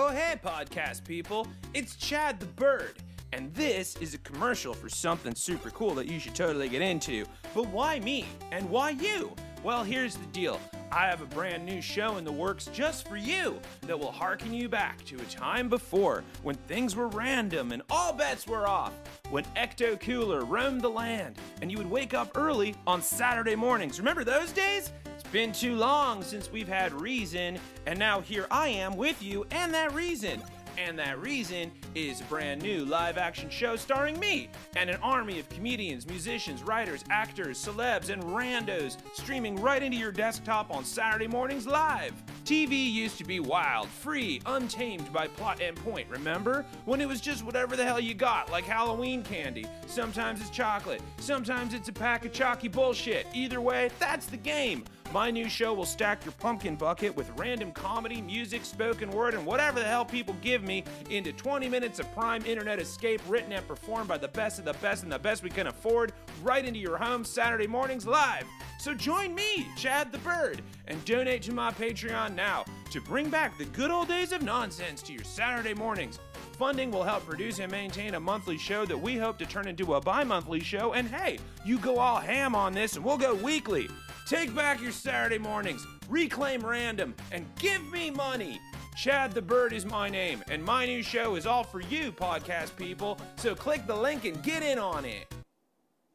Oh, hey, podcast people. It's Chad the Bird. And this is a commercial for something super cool that you should totally get into. But why me? And why you? Well, here's the deal. I have a brand new show in the works just for you that will harken you back to a time before when things were random and all bets were off. When Ecto Cooler roamed the land and you would wake up early on Saturday mornings. Remember those days? Been too long since we've had reason, and now here I am with you and that reason. And that reason is a brand new live action show starring me and an army of comedians, musicians, writers, actors, celebs, and randos streaming right into your desktop on Saturday mornings live. TV used to be wild, free, untamed by plot and point, remember? When it was just whatever the hell you got, like Halloween candy. Sometimes it's chocolate, sometimes it's a pack of chalky bullshit. Either way, that's the game. My new show will stack your pumpkin bucket with random comedy, music, spoken word, and whatever the hell people give me into 20 minutes of prime internet escape written and performed by the best of the best and the best we can afford right into your home Saturday mornings live. So join me, Chad the Bird, and donate to my Patreon now to bring back the good old days of nonsense to your Saturday mornings. Funding will help produce and maintain a monthly show that we hope to turn into a bi monthly show. And hey, you go all ham on this and we'll go weekly. Take back your Saturday mornings, reclaim random, and give me money. Chad the Bird is my name, and my new show is all for you, podcast people. So click the link and get in on it.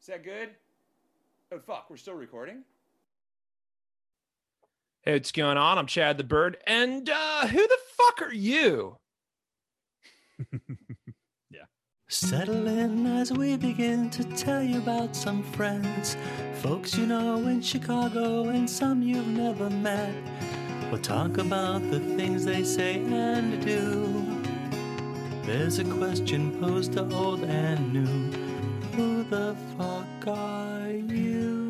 Is that good? Oh, fuck, we're still recording? Hey, what's going on? I'm Chad the Bird, and uh, who the fuck are you? Settle in as we begin to tell you about some friends, folks you know in Chicago and some you've never met. We'll talk about the things they say and do. There's a question posed to old and new Who the fuck are you?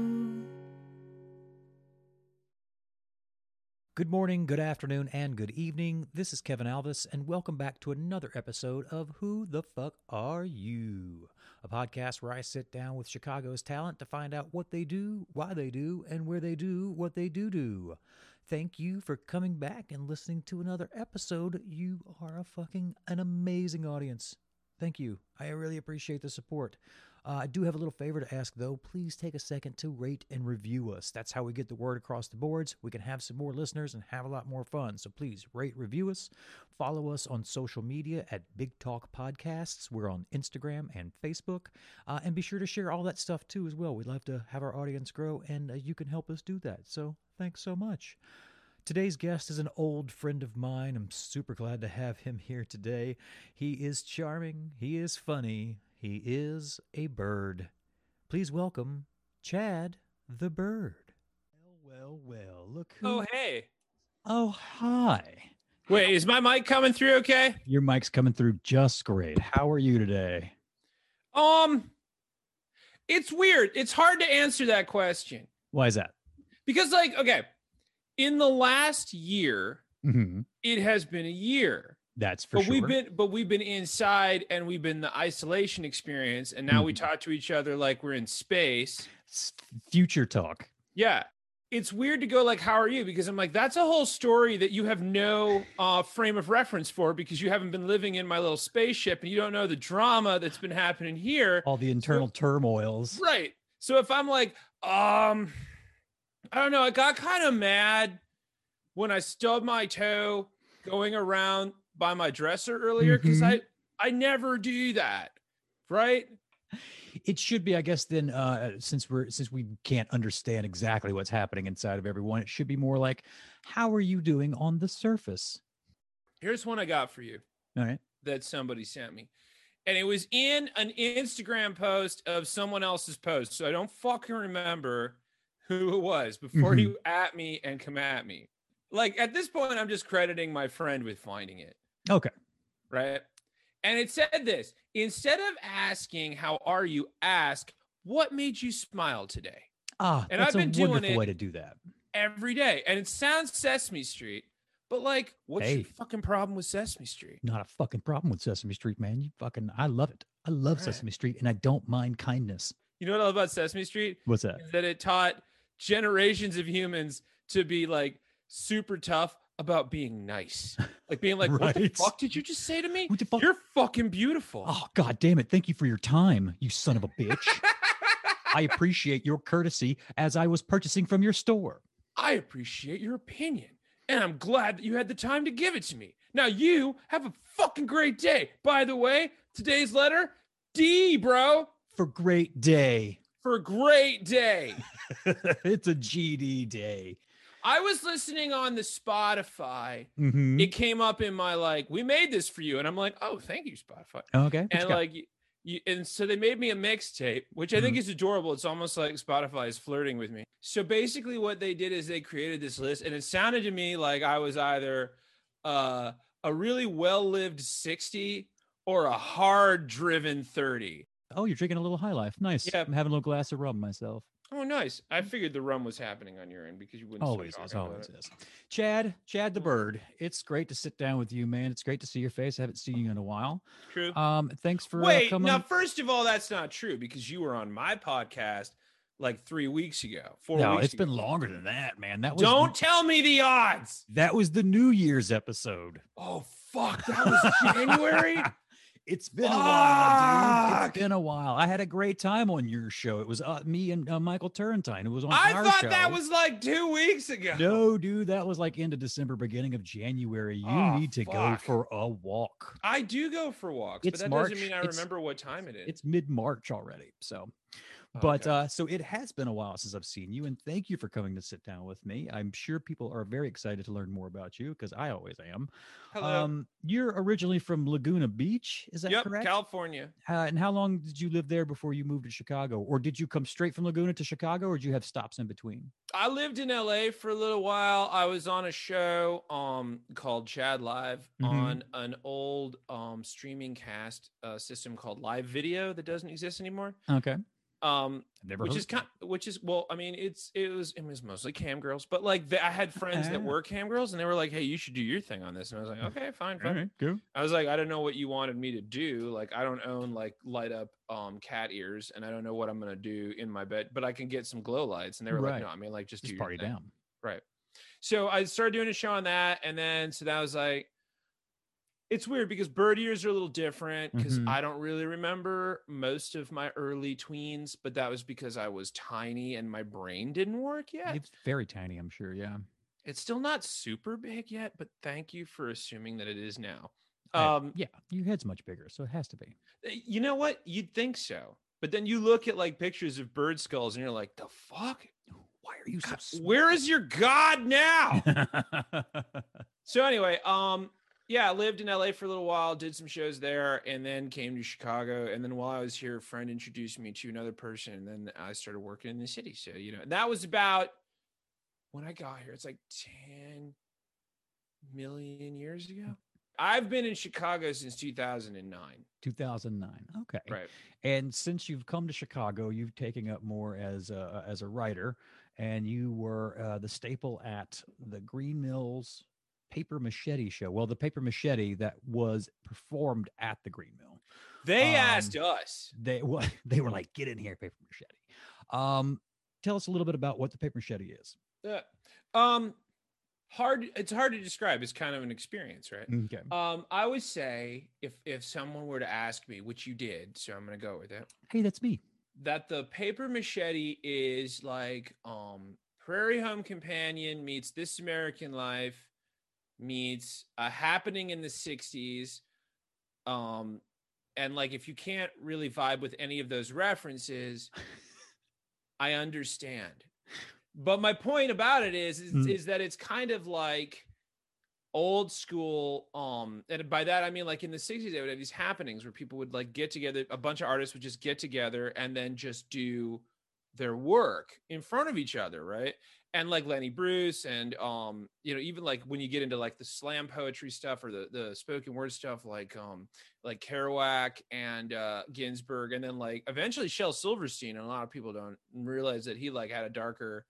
Good morning, good afternoon, and good evening. This is Kevin Alvis, and welcome back to another episode of Who the Fuck Are You? A podcast where I sit down with Chicago's talent to find out what they do, why they do, and where they do what they do do. Thank you for coming back and listening to another episode. You are a fucking an amazing audience. Thank you. I really appreciate the support. Uh, I do have a little favor to ask, though. Please take a second to rate and review us. That's how we get the word across the boards. We can have some more listeners and have a lot more fun. So please rate, review us. Follow us on social media at Big Talk Podcasts. We're on Instagram and Facebook. Uh, and be sure to share all that stuff too, as well. We'd love to have our audience grow, and uh, you can help us do that. So thanks so much. Today's guest is an old friend of mine. I'm super glad to have him here today. He is charming, he is funny, he is a bird. Please welcome Chad the Bird. Well, well, well. Look who. Oh, hey. Oh, hi. Wait, is my mic coming through okay? Your mic's coming through just great. How are you today? Um, it's weird. It's hard to answer that question Why is that? because, like, okay, in the last year, hmm it has been a year. That's for but sure. we've been but we've been inside and we've been the isolation experience and now we Mhm. talk to each other like we're in space S- future talk. yeah it's weird to go like how are you because i'm like that's a whole story that you have no uh, frame of reference for because you haven't been living in my little spaceship and you don't know the drama that's been happening here All the internal turmoils. right so if i'm like um i don't know i got kind of mad when i stubbed my toe going around by my dresser earlier because Mhm. i i never do that right It should be, I guess, then uh, since we're since we can't understand exactly what's happening inside of everyone, it should be more like, how are you doing on the surface? here's one i got for you All right. that somebody sent me and it was in an instagram post of someone else's post so i don't fucking remember who it was before you at me and come at me like at this point i'm just crediting my friend with finding it Okay. right? And it said this instead of asking, How are you? ask, What made you smile today? Ah, And that's I've been a doing wonderful it- way to do that. Every day. And it sounds Sesame Street, but like, what's Hey. your fucking problem with Sesame Street? Not a fucking problem with Sesame Street, man. You fucking, I love it. I love Right. Sesame Street, and I don't mind kindness. You know what I love about Sesame Street? What's that? Is that it taught generations of humans to be like super tough, about being nice. Like being like, what the fuck did you just say to me? What the fuck? You're fucking beautiful. Oh god damn it. Thank you for your time, you son of a bitch. I appreciate your courtesy as I was purchasing from your store. I appreciate your opinion. And I'm glad that you had the time to give it to me. Now you have a fucking great day. By the way, today's letter, D, bro, For great day. for a great day. it's a GD day. I was listening on the Spotify. Mhm. It came up in my like, we made this for you. And I'm like, oh, thank you, Spotify. okay. what and like you, and so they made me a mixtape, which I Mm-hmm. think is adorable. It's almost like Spotify is flirting with me. So basically, what they did is they created this list, and it sounded to me like I was either uh, a really well-lived sixty or a hard-driven thirty. oh, you're drinking a little high life. Nice. Yeah. I'm having a little glass of rum myself. Oh, nice! I figured the rum was happening on your end because you wouldn't. stop Always is, talking always it. is. Chad, Chad the bird. It's great to sit down with you, man. It's great to see your face. I haven't seen you in a while. True. Um, thanks for uh, Wait, coming. now first of all, that's not true because you were on my podcast like three weeks ago. Four no, weeks it's been longer than that, man. That was Don't tell me the odds. that was the New Year's episode. Oh fuck, that was January. It's been a while, dude. It's been a while. I had a great time on your show. It was uh, me and uh, Michael Turrentine. It was on I thought show. that was like two weeks ago. no, dude. That was like end of December, beginning of January. You Oh, need to go for a walk. I do go for walks, It's but that March. doesn't mean I It's- remember what time it is. It's mid March already, so. But Okay. uh, so it has been a while since I've seen you, and thank you for coming to sit down with me. I'm sure people are very excited to learn more about you because I always am. Hello. Um, you're originally from Laguna Beach, is that yep, correct? California. Uh, and how long did you live there before you moved to Chicago? Or did you come straight from Laguna to Chicago or did you have stops in between? I lived in LA for a little while. I was on a show um called Chad Live Mhm. on an old um streaming cast uh, system called Live Video that doesn't exist anymore. Okay. Um which is kind which is well i mean it's it was it was mostly cam girls but like the, i had friends that were cam girls and they were like hey you should do your thing on this and i was like okay fine fine right, go. i was like i don't know what you wanted me to do like i don't own like light up um cat ears and i don't know what i'm gonna do in my bed but i can get some glow lights and they were like no i mean like just, do Just your party thing." down. right so i started doing a show on that and then so that was like it's weird because bird ears are a little different because Mhm. I don't really remember most of my early tweens, but that was because I was tiny and my brain didn't work yet. It's very tiny, I'm sure. Yeah. It's still not super big yet, but thank you for assuming that it is now. Um, yeah. Your head's much bigger, so it has to be. you know what? You'd think so, but then you look at like pictures of bird skulls and you're like, the fuck? Why are you so God? Where is your god now? So anyway, um, yeah, I lived in LA for a little while, did some shows there, and then came to Chicago. And then while I was here, a friend introduced me to another person, and then I started working in the city. So you know, that was about when I got here. It's like ten million years ago. I've been in Chicago since 2009. 2009. Okay. Right. And since you've come to Chicago, you've taken up more as a, as a writer, and you were uh, the staple at the Green Mills Paper Machete show. Well, the Paper Machete that was performed at the Green Mill. They Um, asked us. They wa- they were like, "Get in here, Paper Machete." Um, tell us a little bit about what the Paper Machete is. Um, hard. It's hard to describe. It's kind of an experience, right? Okay. Um, I would say if if someone were to ask me, which you did, so I'm gonna go with it, Hey, that's me. that the paper machete is like um Prairie Home Companion meets This American Life meets a happening in the 60s. Um and like if you can't really vibe with any of those references, I understand. But my point about it is is, Mm. is that it's kind of like old school um and by that i mean like in the 60s they would have these happenings where people would like get together a bunch of artists would just get together and then just do their work in front of each other right and like lenny bruce and um you know even like when you get into like the slam poetry stuff or the the spoken word stuff like um like kerouac and uh ginsberg and then like eventually shel silverstein and a lot of people don't realize that he like had a darker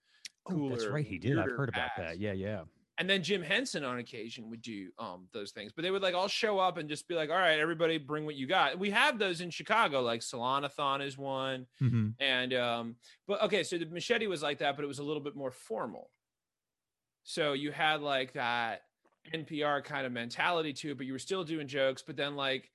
Oh, that's right. He did. I've heard about past that. Yeah, yeah. And then Jim Henson on occasion would do um those things, but they would like all show up and just be like, "All right, everybody, bring what you got." We have those in Chicago, like Salonathon is one, hmm and um, but okay, so the machete was like that, but it was a little bit more formal. So you had like that NPR kind of mentality to it, but you were still doing jokes. But then like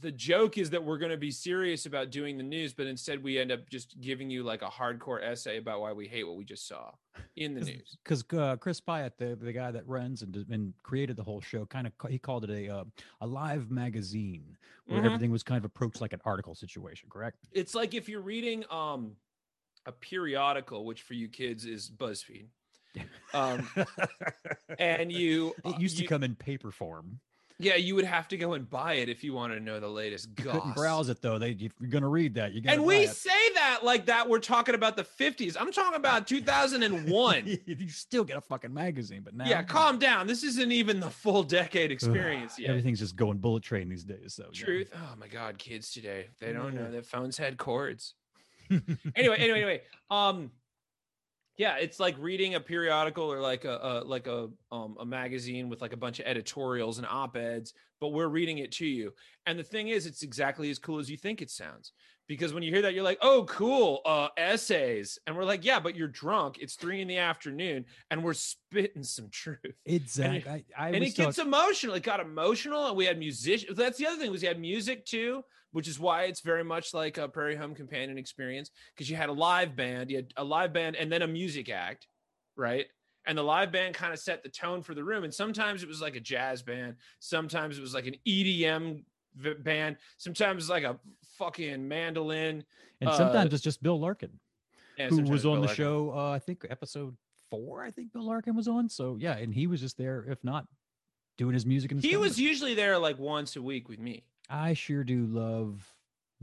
the joke is that we're going to be serious about doing the news, but instead we end up just giving you like a hardcore essay about why we hate what we just saw in the news. because uh, Chris Piatt, the the guy that runs and, and created the whole show, kind of he called it a uh, a live magazine where Mhm. everything was kind of approached like an article situation. Correct? It's like if you're reading um a periodical, which for you kids is BuzzFeed, um, and you it uh, used to you- come in paper form. Yeah, you would have to go and buy it if you wanted to know the latest You goss. couldn't browse it though. They you're gonna read that, you got. And we say that like that we're talking about the 50s. I'm talking about 2001. you still get a fucking magazine, but now yeah, calm down. This isn't even the full decade experience yet. Everything's just going bullet train these days. So yeah. Truth. Oh my god, kids today. They don't know that phones had cords. anyway, anyway, anyway. Um yeah, it's like reading a periodical or like a, a like a um a magazine with like a bunch of editorials and op-eds, but we're reading it to you. And the thing is, it's exactly as cool as you think it sounds. Because when you hear that, you're like, "Oh, cool, uh, essays," and we're like, "Yeah, but you're drunk. It's three in the afternoon, and we're spitting some truth." Exactly. I, I and it gets emotional. It got emotional, and we had musicians. That's the other thing was we had music too, which is why it's very much like a Prairie Home Companion experience because you had a live band, you had a live band, and then a music act, right? And the live band kind of set the tone for the room. And sometimes it was like a jazz band, sometimes it was like an EDM band, sometimes it's like a fucking mandolin. and uh, sometimes it's just Bill Larkin. and who was on Bill the Larkin. show. Uh, I think episode four. I think Bill Larkin was on. So yeah, and he was just there, if not doing his music. And He was usually there like once a week with me. I sure do love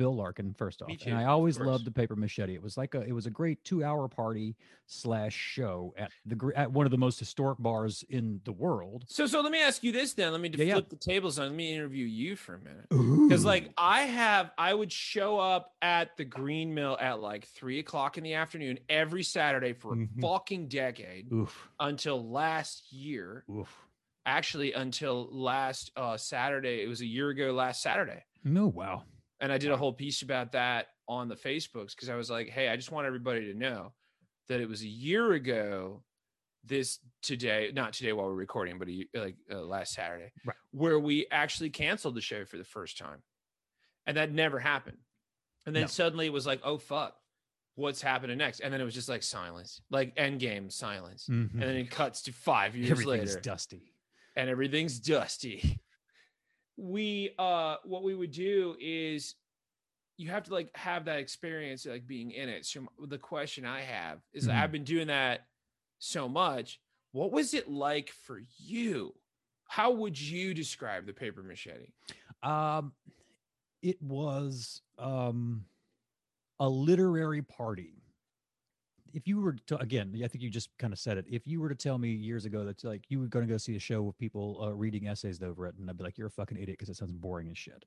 Bill Larkin. First off, Me and I always loved the Paper Machete. It was like a, it was a great two-hour party slash show at the gr- at one of the most historic bars in the world. So, so let me ask you this then. Let me Yeah, yeah. flip the tables on. Let me interview you for a minute. Because, like, I have, I would show up at the Green Mill at like three o'clock in the afternoon every Saturday for a Mhm. fucking decade oof, until last year. oof. Actually, until last uh, Saturday. It was a year ago last Saturday. No, wow. And I did a whole piece about that on the Facebooks because I was like, hey, I just want everybody to know that it was a year ago this today, not today while we're recording, but a, like uh, last Saturday, Right. where we actually canceled the show for the first time. And that never happened. And then No. suddenly it was like, oh, fuck, what's happening next? And then it was just like silence, like endgame silence. Mhm. And then it cuts to five years Everything's later dusty. and everything's dusty. We uh what we would do is you have to like have that experience like being in it. So the question I have is Mhm. I've been doing that so much. What was it like for you? How would you describe the paper machete? Um, it was um a literary party. If you were to again, I think you just kind of said it. If you were to tell me years ago that like you were going to go see a show with people uh, reading essays they've written, I'd be like, "You're a fucking idiot" because it sounds boring as shit.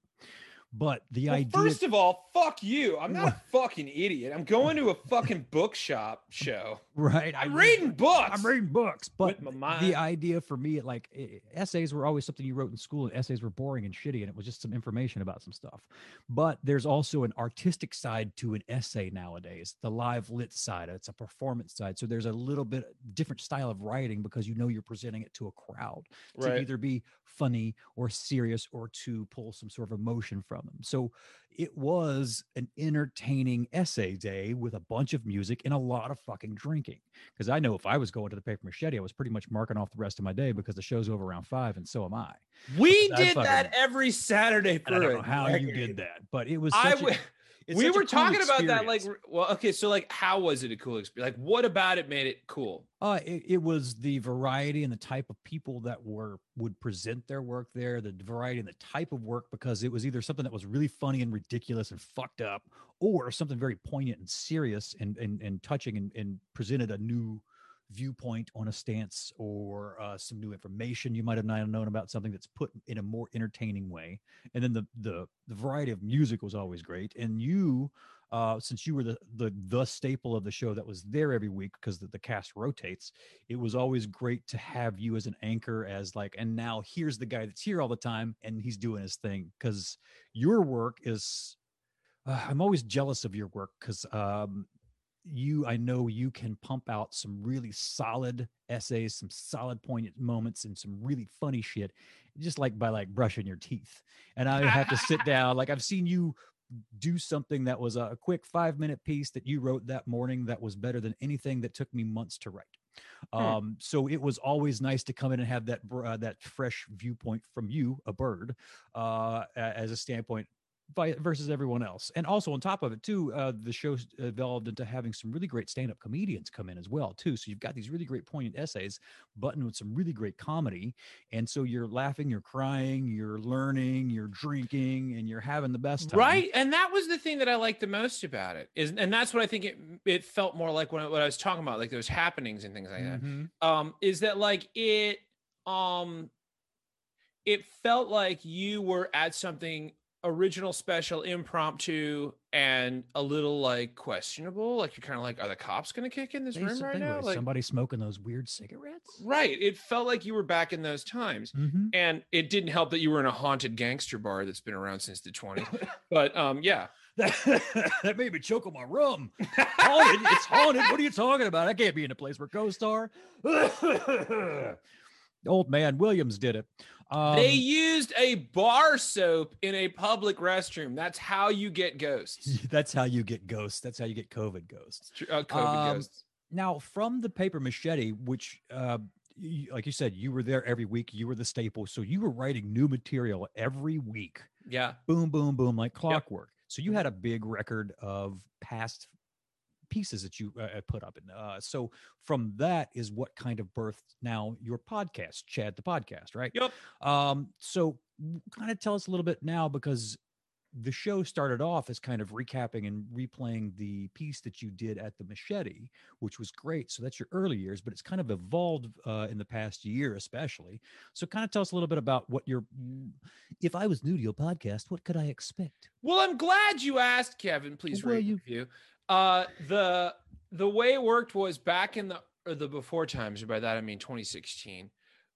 But the Well, idea, first of all, fuck you. I'm not a fucking idiot. I'm going to a fucking bookshop show. right? I'm I- reading books. I'm reading books, but the idea for me, like essays were always something you wrote in school, and essays were boring and shitty, and it was just some information about some stuff. But there's also an artistic side to an essay nowadays, the live lit side. It's a performance side. So there's a little bit different style of writing because you know you're presenting it to a crowd to right. either be funny or serious or to pull some sort of emotion from them. So it was an entertaining essay day with a bunch of music and a lot of fucking drinking. Because I know if I was going to the paper machete, I was pretty much marking off the rest of my day because the show's over around five, and so am I. We did fucking- that every Saturday for I don't know how you did that, but it was. I Such a- w- it's we were cool talking about that like well okay so like how was it a cool experience like what about it made it cool? Uh, it, it was the variety and the type of people that were would present their work there, the variety and the type of work, because it was either something that was really funny and ridiculous and fucked up, or something very poignant and serious and and, and touching and, and presented a new viewpoint on a stance or uh, some new information you might have not known about something that's put in a more entertaining way. And then the the the variety of music was always great. And you uh, since you were the, the the staple of the show that was there every week because the, the cast rotates, it was always great to have you as an anchor, as like, and now here's the guy that's here all the time and he's doing his thing because your work is. Uh, I'm always jealous of your work because um, you I know you can pump out some really solid essays, some solid poignant moments, and some really funny shit, just like by like brushing your teeth. And I have to sit down. Like I've seen you do something that was a quick five minute piece that you wrote that morning that was better than anything that took me months to write. Hmm. Um, so it was always nice to come in and have that uh, that fresh viewpoint from you, a bird, uh, as a standpoint versus everyone else. And also on top of it too, uh, the show evolved into having some really great stand-up comedians come in as well too. So you've got these really great poignant essays, buttoned with some really great comedy, and so you're laughing, you're crying, you're learning, you're drinking, and you're having the best time. Right, and that was the thing that I liked the most about it is, and that's what I think it it felt more like when I, what I was talking about, like those happenings and things like that. Mhm. Um, is that like it? Um, it felt like you were at something original, special, impromptu, and a little like questionable. Like you're kind of like, are the cops to kick in this room right now? Like, somebody smoking those weird cigarettes. right. It felt like you were back in those times. Mm-hmm. And it didn't help that you were in a haunted gangster bar that's been around since the 20s. but um, yeah, that made me choke on my rum. haunted. It's haunted. What are you talking about? I can't be in a place where ghosts are. Old man Williams did it. Um, they used a bar soap in a public restroom. That's how you get ghosts. that's how you get ghosts. That's how you get COVID ghosts. Uh, COVID Um, ghosts. Now, from the paper machete, which, uh, y- like you said, you were there every week. You were the staple, so you were writing new material every week. Yeah. Boom, boom, boom, like clockwork. So you had a big record of past pieces that you uh, put up, and uh, so from that is what kind of birthed now your podcast, Chad the podcast, right? Yep. Um, so kind of tell us a little bit now because the show started off as kind of recapping and replaying the piece that you did at the machete, which was great. So that's your early years, but it's kind of evolved uh, in the past year, especially. So kind of tell us a little bit about what your, if I was new to your podcast, what could I expect? Well, I'm glad you asked, Kevin. Please Well, rate you- you. Uh, the the way it worked was back in the or the before times, by that I mean 2016.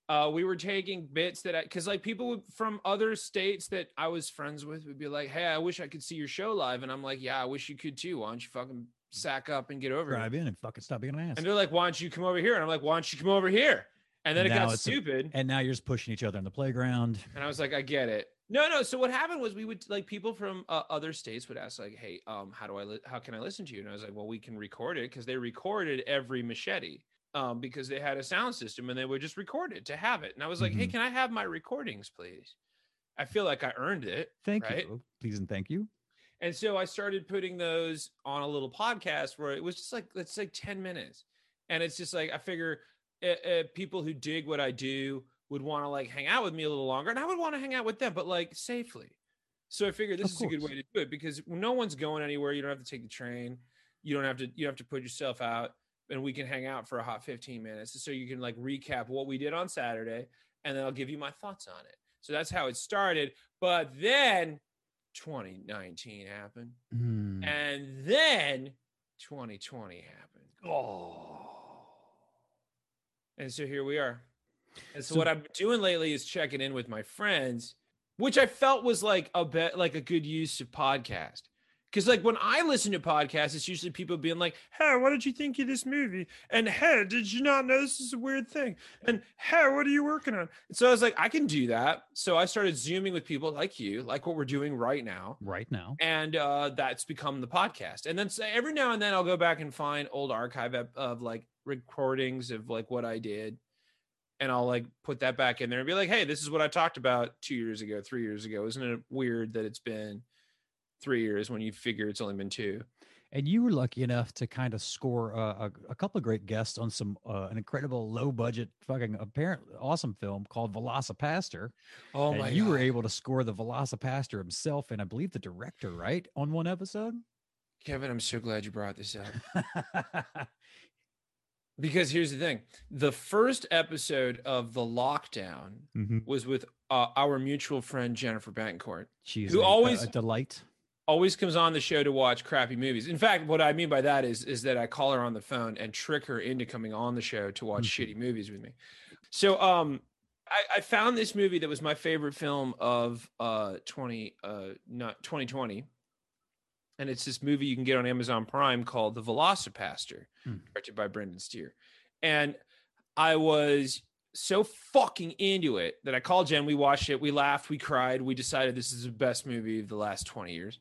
Uh, we were taking bits that I because like people from other states that I was friends with would be like, "Hey, I wish I could see your show live," and I'm like, "Yeah, I wish you could too. Why don't you fucking sack up and get over Drive it?" in and fucking stop being an ass. And they're like, "Why don't you come over here?" And I'm like, "Why don't you come over here?" And then it got it's a- stupid. and now you're just pushing each other in the playground. And I was like, I get it. No, no. So what happened was we would like people from uh, other states would ask like, "Hey, um, how do I li- how can I listen to you?" And I was like, "Well, we can record it because they recorded every machete um, because they had a sound system and they would just record it to have it." And I was like, "Hey, Mhm. can I have my recordings, please?" I feel like I earned it. Thank Right. you. Please and thank you. And so I started putting those on a little podcast where it was just like it's like 10 minutes. And it's just like I figure uh, uh, people who dig what I do would want to like hang out with me a little longer and I would want to hang out with them but like safely. So I figured this is a good way to do it because no one's going anywhere. You don't have to take the train. You don't have to you don't have to put yourself out and we can hang out for a hot 15 minutes so you can like recap what we did on Saturday and then I'll give you my thoughts on it. So that's how it started. But then 2019 happened. Hmm. And then 2020 happened. Oh. And so here we are. And so, So- what I'm doing lately is checking in with my friends, which I felt was like a bit like a good use of podcast. Because like when I listen to podcasts, it's usually people being like, "Hey, what did you think of this movie?" And "Hey, did you not know this is a weird thing?" And "Hey, what are you working on?" And so I was like, I can do that. So I started zooming with people like you, like what we're doing right now. Right now. and uh, that's become the podcast. And then so every now and then I'll go back and find old archive of, of like recordings of like what I did, and I'll like put that back in there and be like, "Hey, this is what I talked about two years ago, three years ago." Isn't it weird that it's been three years when you figure it's only been two? And you were lucky enough to kind of score uh, a, a couple of great guests on some uh, an incredible low budget fucking apparent awesome film called VelociPastor. Oh and you were able to score the VelociPastor himself and I believe the director, right, on one episode. Kevin, I'm so glad you brought this up. Because here's the thing: the first episode of the lockdown Mhm. was with uh, our mutual friend Jennifer Bancourt. She's Who a- always- a delight. always comes on the show to watch crappy movies. In fact, what I mean by that is is that I call her on the phone and trick her into coming on the show to watch Mhm. shitty movies with me. So um I, I found this movie that was my favorite film of uh 20 uh not 2020 and it's this movie you can get on Amazon Prime called The VelociPastor, Hmm. directed by Brendan Steere. And I was so fucking into it that I called Jen. We watched it. We laughed. We cried. We decided this is the best movie of the last 20 years.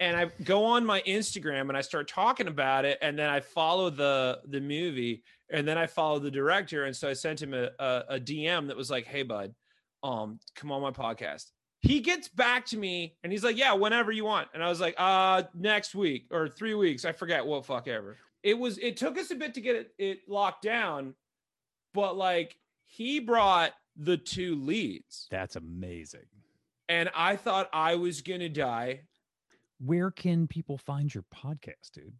And I go on my Instagram and I start talking about it. And then I follow the the movie and then I follow the director. And so I sent him a, a, a DM that was like, hey, bud, um, come on my podcast. He gets back to me and he's like, yeah, whenever you want. And I was like, uh, next week or three weeks. I forget what fuck ever. It was, it took us a bit to get it, it locked down, but like he brought the two leads That's amazing. and I thought I was going to die. Where can people find your podcast, dude?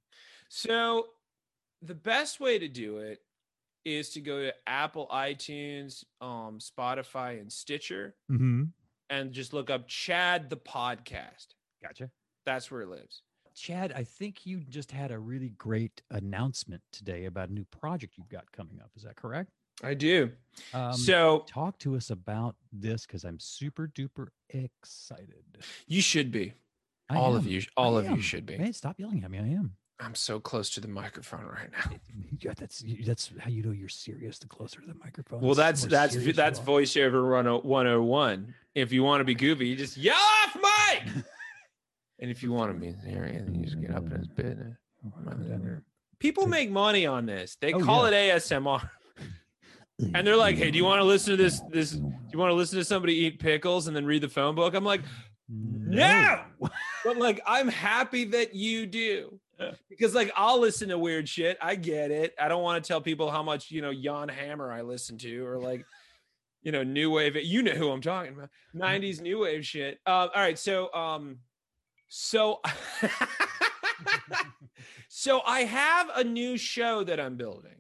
So the best way to do it is to go to Apple, iTunes, um, Spotify, and Stitcher Mm-hmm. And just look up Chad the podcast. Gotcha. That's where it lives. Chad, I think you just had a really great announcement today about a new project you've got coming up. Is that correct? I do. Um, so talk to us about this because I'm super duper excited. you should be. I all of you, all I of am. you should be. Hey, stop yelling at me. I am. I'm so close to the microphone right now. Yeah, that's that's how you know you're serious. The closer to the microphone. Well, that's that's that's are. voiceover 101. If you want to be goofy, you just yell off mic. and if you want to be serious, you just get up in his business. Oh, People make money on this. They Oh, call it ASMR. And they're like, "Hey, do you want to listen to this this do you want to listen to somebody eat pickles and then read the phone book?" I'm like, "No." but like I'm happy that you do. Because like I'll listen to weird shit. I get it. I don't want to tell people how much, you know, Jan Hammer I listen to or like you know, new wave. You know who I'm talking about. 90s new wave shit. Uh, all right, so um so so I have a new show that I'm building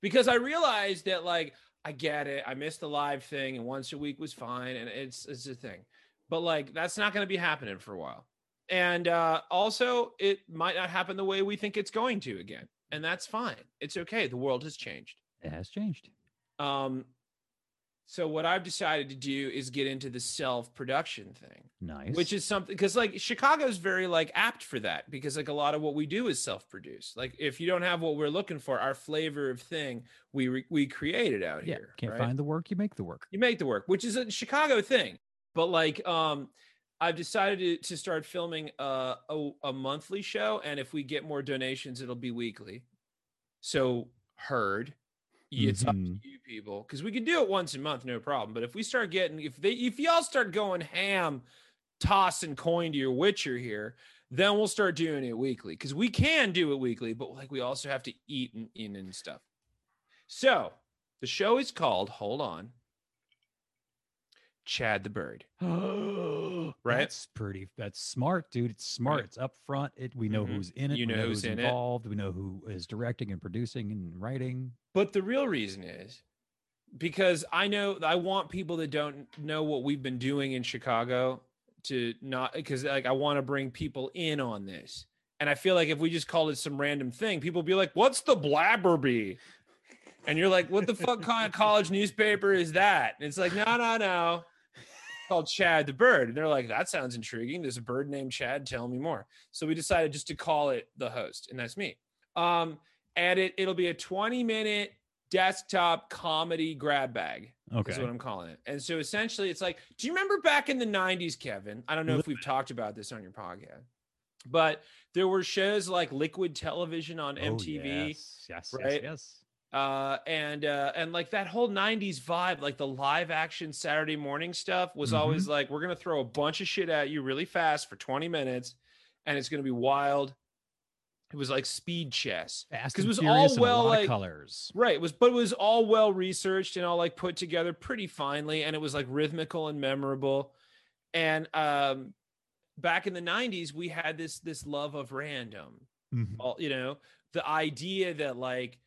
because I realized that like I get it. I missed the live thing and once a week was fine and it's it's a thing. But like that's not going to be happening for a while. And uh also it might not happen the way we think it's going to again. And that's fine. It's okay. The world has changed. It has changed. Um so what I've decided to do is get into the self-production thing Nice. which is something because like chicago's very like apt for that because like a lot of what we do is self-produced like if you don't have what we're looking for our flavor of thing we re- we create it out yeah. here Can't right? find the work, you make the work. you make the work which is a chicago thing but like um i've decided to, to start filming uh, a, a monthly show and if we get more donations it'll be weekly. So heard. It's up to Mhm. you people because we can do it once a month no problem. But if we start getting if they if y'all start going ham tossing coin to your witcher here then we'll start doing it weekly because we can do it weekly but like we also have to eat and in and stuff. So the show is called hold on chad the bird right That's pretty. That's smart, dude. It's smart. Right. It's up front. It. We know Mhm. who's in it. You we know who's who's in it. involved. We know who is directing and producing and writing. But the real reason is because I know I want people that don't know what we've been doing in Chicago to not because like I want to bring people in on this. And I feel like if we just call it some random thing, people be like, "What's the Blabberby?" And you're like, "What the fuck kind of college newspaper is that?" And it's like, "No, no, no." Called Chad the Bird. And they're like, "That sounds intriguing. There's a bird named Chad. Tell me more." So we decided just to call it the host, and that's me. Um, and it it'll be a 20 minute desktop comedy grab bag Okay. is what I'm calling it. And so essentially it's like, do you remember back in the 90s, Kevin? I don't know if we've talked about this on your podcast, but there were shows like Liquid Television on Oh, MTV. yes. Yes. right? Yes. yes. Uh and uh and like that whole 90s vibe, like the live action Saturday morning stuff was Mhm. always like, we're gonna throw a bunch of shit at you really fast for 20 minutes, and it's gonna be wild. It was like speed chess. Fast 'Cause it was all well, like- colors. Right. It was but it was all well researched and all like put together pretty finely and it was like rhythmical and memorable. And um back in the 90s we had this this love of random. Mhm. All you know, the idea that like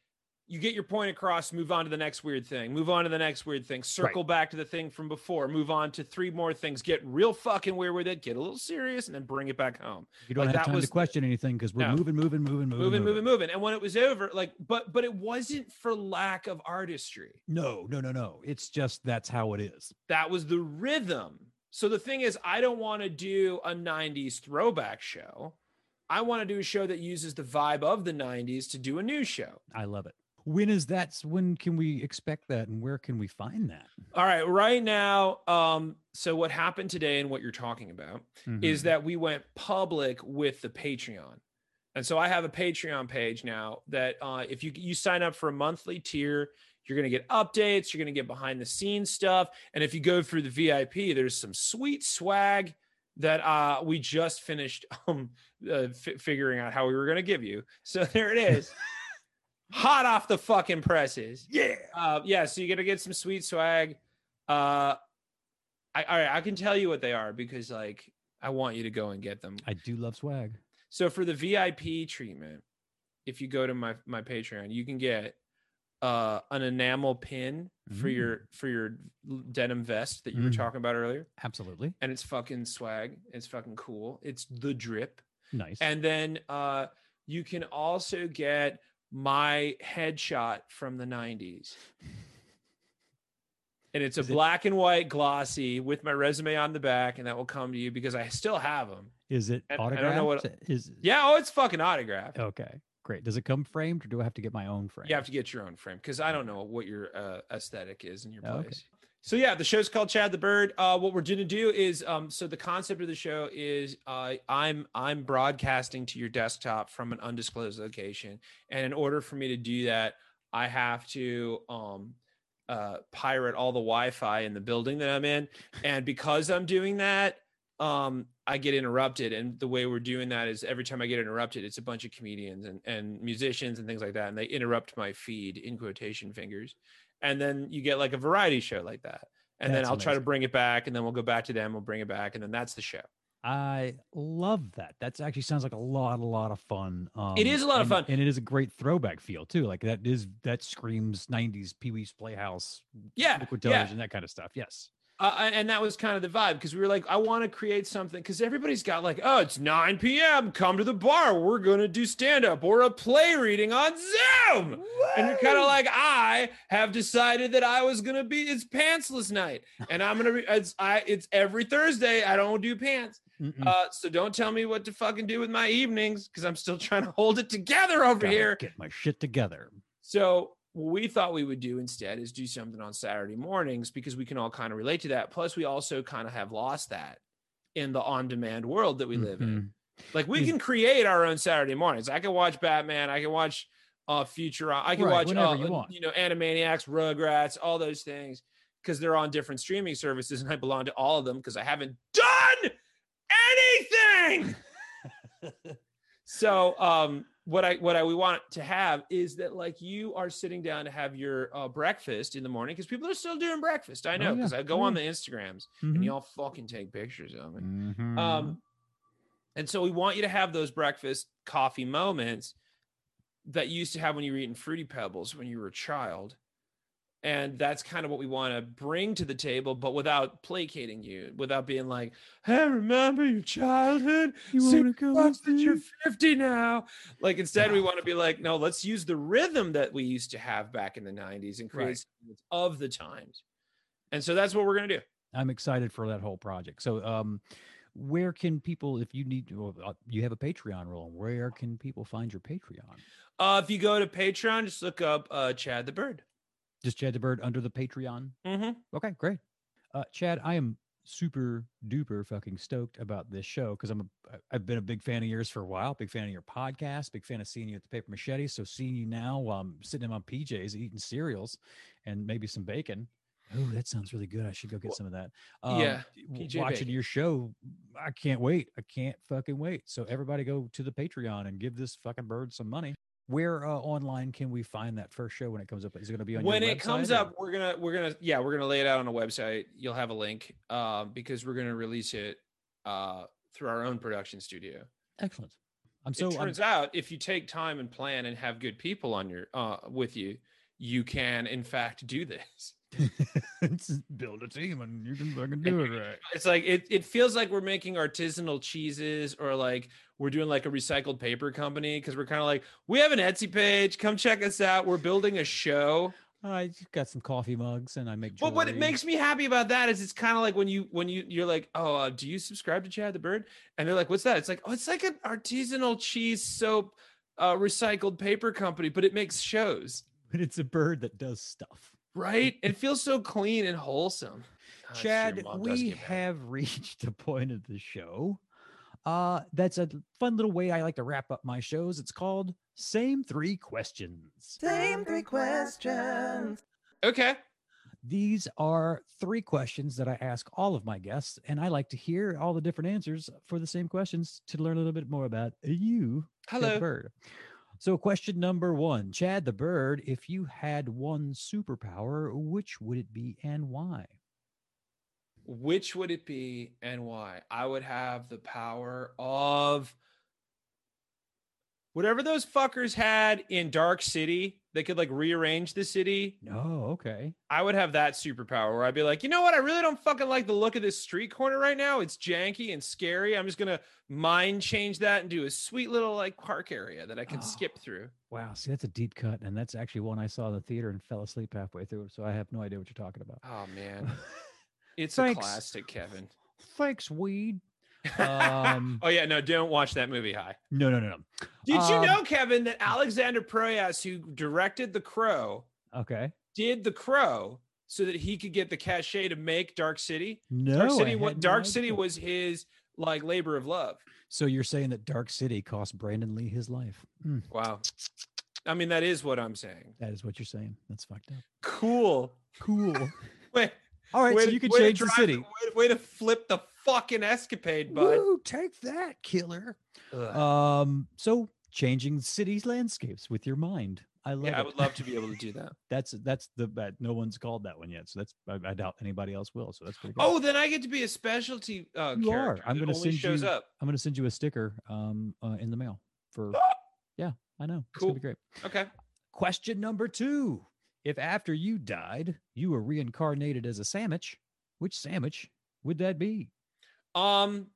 you get your point across, move on to the next weird thing, move on to the next weird thing, circle back to the thing from before, move on to three more things, get real fucking weird with it, get a little serious, and then bring it back home. You don't like, have that time was to question anything because we're No. moving, moving, moving, moving, Moving, moving, moving. And when it was over, like, but but it wasn't for lack of artistry. No, no, no, no. It's just that's how it is. that was the rhythm. So the thing is, I don't want to do a 90s throwback show. I want to do a show that uses the vibe of the 90s to do a new show. I love it. When is that? When can we expect that, and where can we find that? All right, right now, um, so what happened today and what you're talking about is Mhm. that we went public with the Patreon. And so I have a Patreon page now that uh, if you you sign up for a monthly tier, you're going to get updates, you're going to get behind the scenes stuff, and if you go through the VIP, there's some sweet swag that uh, we just finished um, uh, fi figuring out how we were going to give you. So there it is. Hot off the fucking presses. yeah. Uh, yeah, so you're gonna get some sweet swag. Uh, I all right, I can tell you what they are because like I want you to go and get them. I do love swag. So for the VIP treatment, if you go to my my Patreon, you can get uh an enamel pin for Mm. your for your denim vest that you were Mm. talking about earlier, Absolutely and it's fucking swag. It's fucking cool. It's the drip. nice. And then uh you can also get my headshot from the 90s. And it's a Is it- black and white glossy with my resume on the back, and that will come to you because I still have them. is it I- I autographed? don't know what- is Yeah, oh, it's fucking autographed. okay. Great. Does it come framed, or do I have to get my own frame? You have to get your own frame because I don't know what your uh, aesthetic is in your place. okay. So yeah, the show's called Chad the Bird. Uh, what we're gonna do is, um, so the concept of the show is, uh, I'm I'm broadcasting to your desktop from an undisclosed location, and in order for me to do that, I have to um, uh, pirate all the Wi-Fi in the building that I'm in, and because I'm doing that, um, I get interrupted. And the way we're doing that is every time I get interrupted, it's a bunch of comedians and, and musicians and things like that, and they interrupt my feed in quotation fingers and then you get like a variety show like that and then i'll try to bring it back and then we'll go back to them we'll bring it back and then that's the show I love that. That's actually sounds like a lot, a lot of fun. Um, It is a lot of fun. and it is a great throwback feel too. Like that is that screams '90s Pee Wee's Playhouse, yeah liquid yeah that kind of stuff. Yes. Uh, and that was kind of the vibe because we were like i want to create something because everybody's got like oh it's 9 p.m come to the bar we're gonna do stand up or a play reading on zoom. And you're kind of like i have decided that i was gonna be it's pantsless night and i'm gonna be it's i it's every thursday i don't do pants. Uh so don't tell me what to fucking do with my evenings because i'm still trying to hold it together over Gotta here. Get my shit together. so what we thought we would do instead is do something on Saturday mornings because we can all kind of relate to that. Plus, we also kind of have lost that in the on-demand world that we live in. Mhm. Like we can create our own Saturday mornings. I can watch Batman. I can watch uh Future, I can Right, watch uh, you want. you know Animaniacs, Rugrats, all those things because they're on different streaming services, and I belong to all of them because I haven't done anything. so um what i what i we want to have is that like you are sitting down to have your uh, breakfast in the morning because people are still doing breakfast i Oh, know yeah. because i go Oh, on the instagrams Mhm. and y'all fucking take pictures of me Mhm. um and so we want you to have those breakfast coffee moments that you used to have when you were eating fruity pebbles when you were a child and that's kind of what we want to bring to the table but without placating you without being like hey remember your childhood you want to go that you're 50 now. Like instead, we want to be like, no, let's use the rhythm that we used to have back in the 90s and create Right. of the times. And so that's what we're gonna do. I'm excited for that whole project. So, um, where can people, if you need, well, uh, you have a Patreon role. Where can people find your Patreon? Uh, if you go to Patreon, just look up uh, Chad the Bird. Just Chad the Bird under the Patreon. Mm-hmm. Okay, great. Uh, Chad, I am super duper fucking stoked about this show because I'm a I've been a big fan of yours for a while, big fan of your podcast, big fan of seeing you at the Paper Machete. So seeing you now while I'm sitting in my PJs eating cereals and maybe some bacon. Oh, that sounds really good. I should go get Well, some of that. yeah, w- PJ watching bacon. your show, I can't wait. I can't fucking wait. So everybody go to the Patreon and give this fucking bird some money. Where uh, online can we find that first show when it comes up? Is it going to be on When it comes or- up, we're gonna we're gonna yeah we're gonna lay it out on a website. You'll have a link um, because we're gonna release it uh, through our own production studio. Excellent. I'm so it I'm- turns out if you take time and plan and have good people on your uh, with you, you can in fact do this. It's build a team and you can fucking do it right. It's like it, it feels like we're making artisanal cheeses or like we're doing like a recycled paper company because we're kind of like we have an Etsy page. Come check us out. We're building a show. I got some coffee mugs and I make. But what it makes me happy about that is it's kind of like when you when you you're like, oh, uh, do you subscribe to Chad the Bird? And they're like, what's that? It's like, oh, it's like an artisanal cheese soap, uh, recycled paper company, but it makes shows, But it's a bird that does stuff. Right? It feels so clean and wholesome. Ah, Chad, we have reached the point of the show. Uh, that's a fun little way I like to wrap up my shows. It's called Same Three Questions. Same three questions. okay. These are three questions that I ask all of my guests, and I like to hear all the different answers for the same questions to learn a little bit more about you, Hello. Bird. So, question number one Chad the Bird, if you had one superpower, which would it be and why? Which would it be and why? I would have the power of whatever those fuckers had in Dark City. They could like rearrange the city. No, okay. I would have that superpower where I'd be like, you know what? I really don't fucking like the look of this street corner right now. It's janky and scary. I'm just gonna mind change that and do a sweet little like park area that I can Oh. skip through. Wow, see, that's a deep cut, and that's actually one I saw in the theater and fell asleep halfway through. So I have no idea what you're talking about. Oh man, it's a classic, Kevin. Thanks, weed. Um, oh yeah, no, don't watch that movie. High. No, no, no, no. Did you Um, know, Kevin, that Alexander Proyas, who directed The Crow, Okay. did The Crow so that he could get the cachet to make Dark City? No, Dark City, what Dark City was his like labor of love. So you're saying that Dark City cost Brandon Lee his life? Hmm, Wow. I mean, that is what I'm saying. that is what you're saying. That's fucked up. Cool. Cool. Wait, All right, way so to- you can change the city. way, way to flip the fucking escapade, bud. Woo, take that, killer. Ugh. Um, so changing cities landscapes with your mind. I love yeah, I would love to be able to do that. That's that's the bet. No one's called that one yet, so that's I, I doubt anybody else will. So that's pretty good. Oh, then I get to be a specialty uh, You are. I'm gonna send shows you- up. I'm gonna send you a sticker um uh, in the mail for. Yeah, I know. It's Cool. gonna be great. Okay. Question number two: If after you died, you were reincarnated as a sandwich, which sandwich would that be? Um,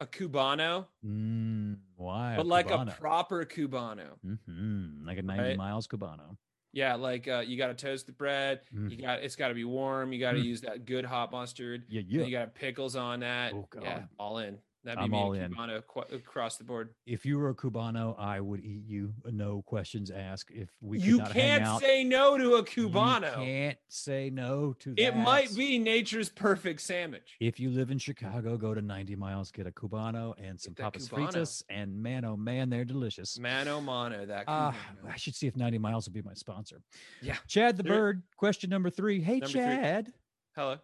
a cubano, Mm, why? but like a proper cubano. hmm like a 90 Right. miles cubano. Yeah, like uh, you got to toast the bread. Mm. You got it's got to be warm. You got to Mm. use that good hot mustard. Yeah, yeah. You got pickles on that. Oh, Yeah, all in. That'd be I'm all in. Cubano qu- across the board. If you were a cubano, I would eat you. No questions asked. If we could you can't out, say no to a you cubano. can't say no to that. It might be nature's perfect sandwich. If you live in Chicago, go to 90 miles, get a cubano and some papas Cubano. fritas, and man, oh man, they're delicious. Mano mano, that Uh. I should see if 90 miles will be my sponsor. Yeah. Chad the There- Bird, question number three. Hey, Number three. Chad, Hello,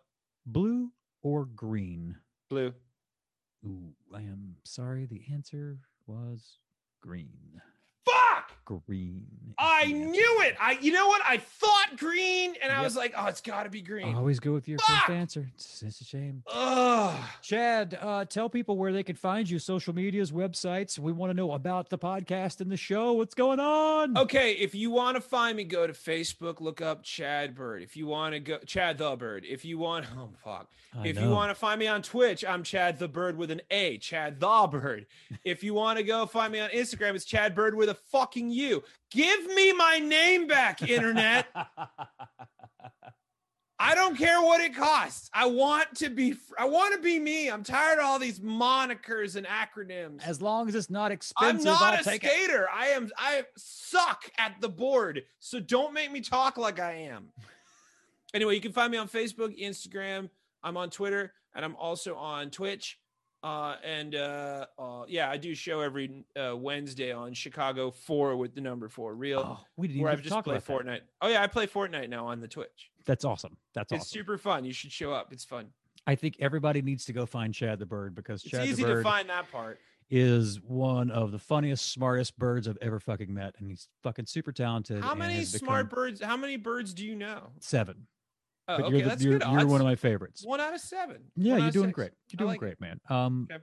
blue or green? blue. Ooh, I am sorry. The answer was green. Fuck! Green. I knew it. I, you know what? I thought green, and I was like, oh, it's got to be green. Always go with your Fuck! first answer. It's, it's a shame. Ugh. Chad, uh, tell people where they can find you, social medias, websites. We want to know about the podcast and the show. What's going on? Okay, if you want to find me, go to Facebook, look up Chad Bird. If you want to go, Chad the Bird. If you want, oh fuck. I if you want to find me on Twitch, I'm Chad the Bird with an A, Chad the Bird. if you want to go find me on Instagram, it's Chad Bird with a fucking U. Give me my name back, internet. I don't care what it costs. I want to be I want to be me. I'm tired of all these monikers and acronyms. as long as it's not expensive. I'm not I'll a take it. skater. I am I suck at the board. So don't make me talk like I am. Anyway, you can find me on Facebook, Instagram. I'm on Twitter, and I'm also on Twitch. Uh, and uh, uh, yeah, I do show every uh, Wednesday on Chicago Four with the number four real, Oh, we didn't where even I've just talk played about that. Fortnite. Oh yeah, I play Fortnite now on the Twitch. That's awesome. That's it's awesome. super fun. You should show up. It's fun. I think everybody needs to go find Chad the Bird because It's Chad easy the to find that part. is one of the funniest, smartest birds I've ever fucking met, and he's fucking super talented. How many smart become birds? How many birds do you know? Seven. Oh, but okay, you're, the, that's you're, good. you're one of my favorites. One out of seven. Yeah, One you're doing six. great. You're doing like it. great, man. Um, Okay.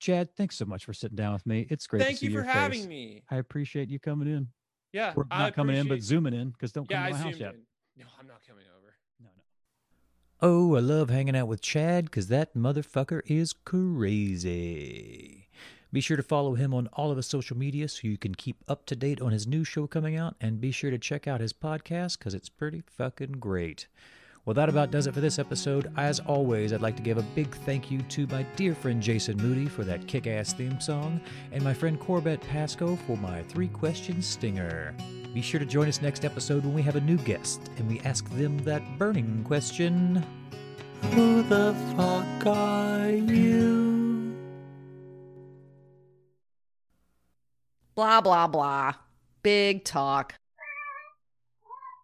Chad, thanks so much for sitting down with me. It's great. to Thank see you for having face. me. I appreciate you coming in. Yeah, we're not coming in, but zooming in because don't come I to my house yet. in. No, I'm not coming over. No, no. Oh, I love hanging out with Chad because that motherfucker is crazy. Be sure to follow him on all of his social media so you can keep up to date on his new show coming out, and be sure to check out his podcast because it's pretty fucking great. Well, that about does it for this episode. As always, I'd like to give a big thank you to my dear friend Jason Moody for that kick ass theme song, and my friend Corbett Pasco for my three question stinger. Be sure to join us next episode when we have a new guest and we ask them that burning question Who the fuck are you? Blah, blah, blah. Big talk.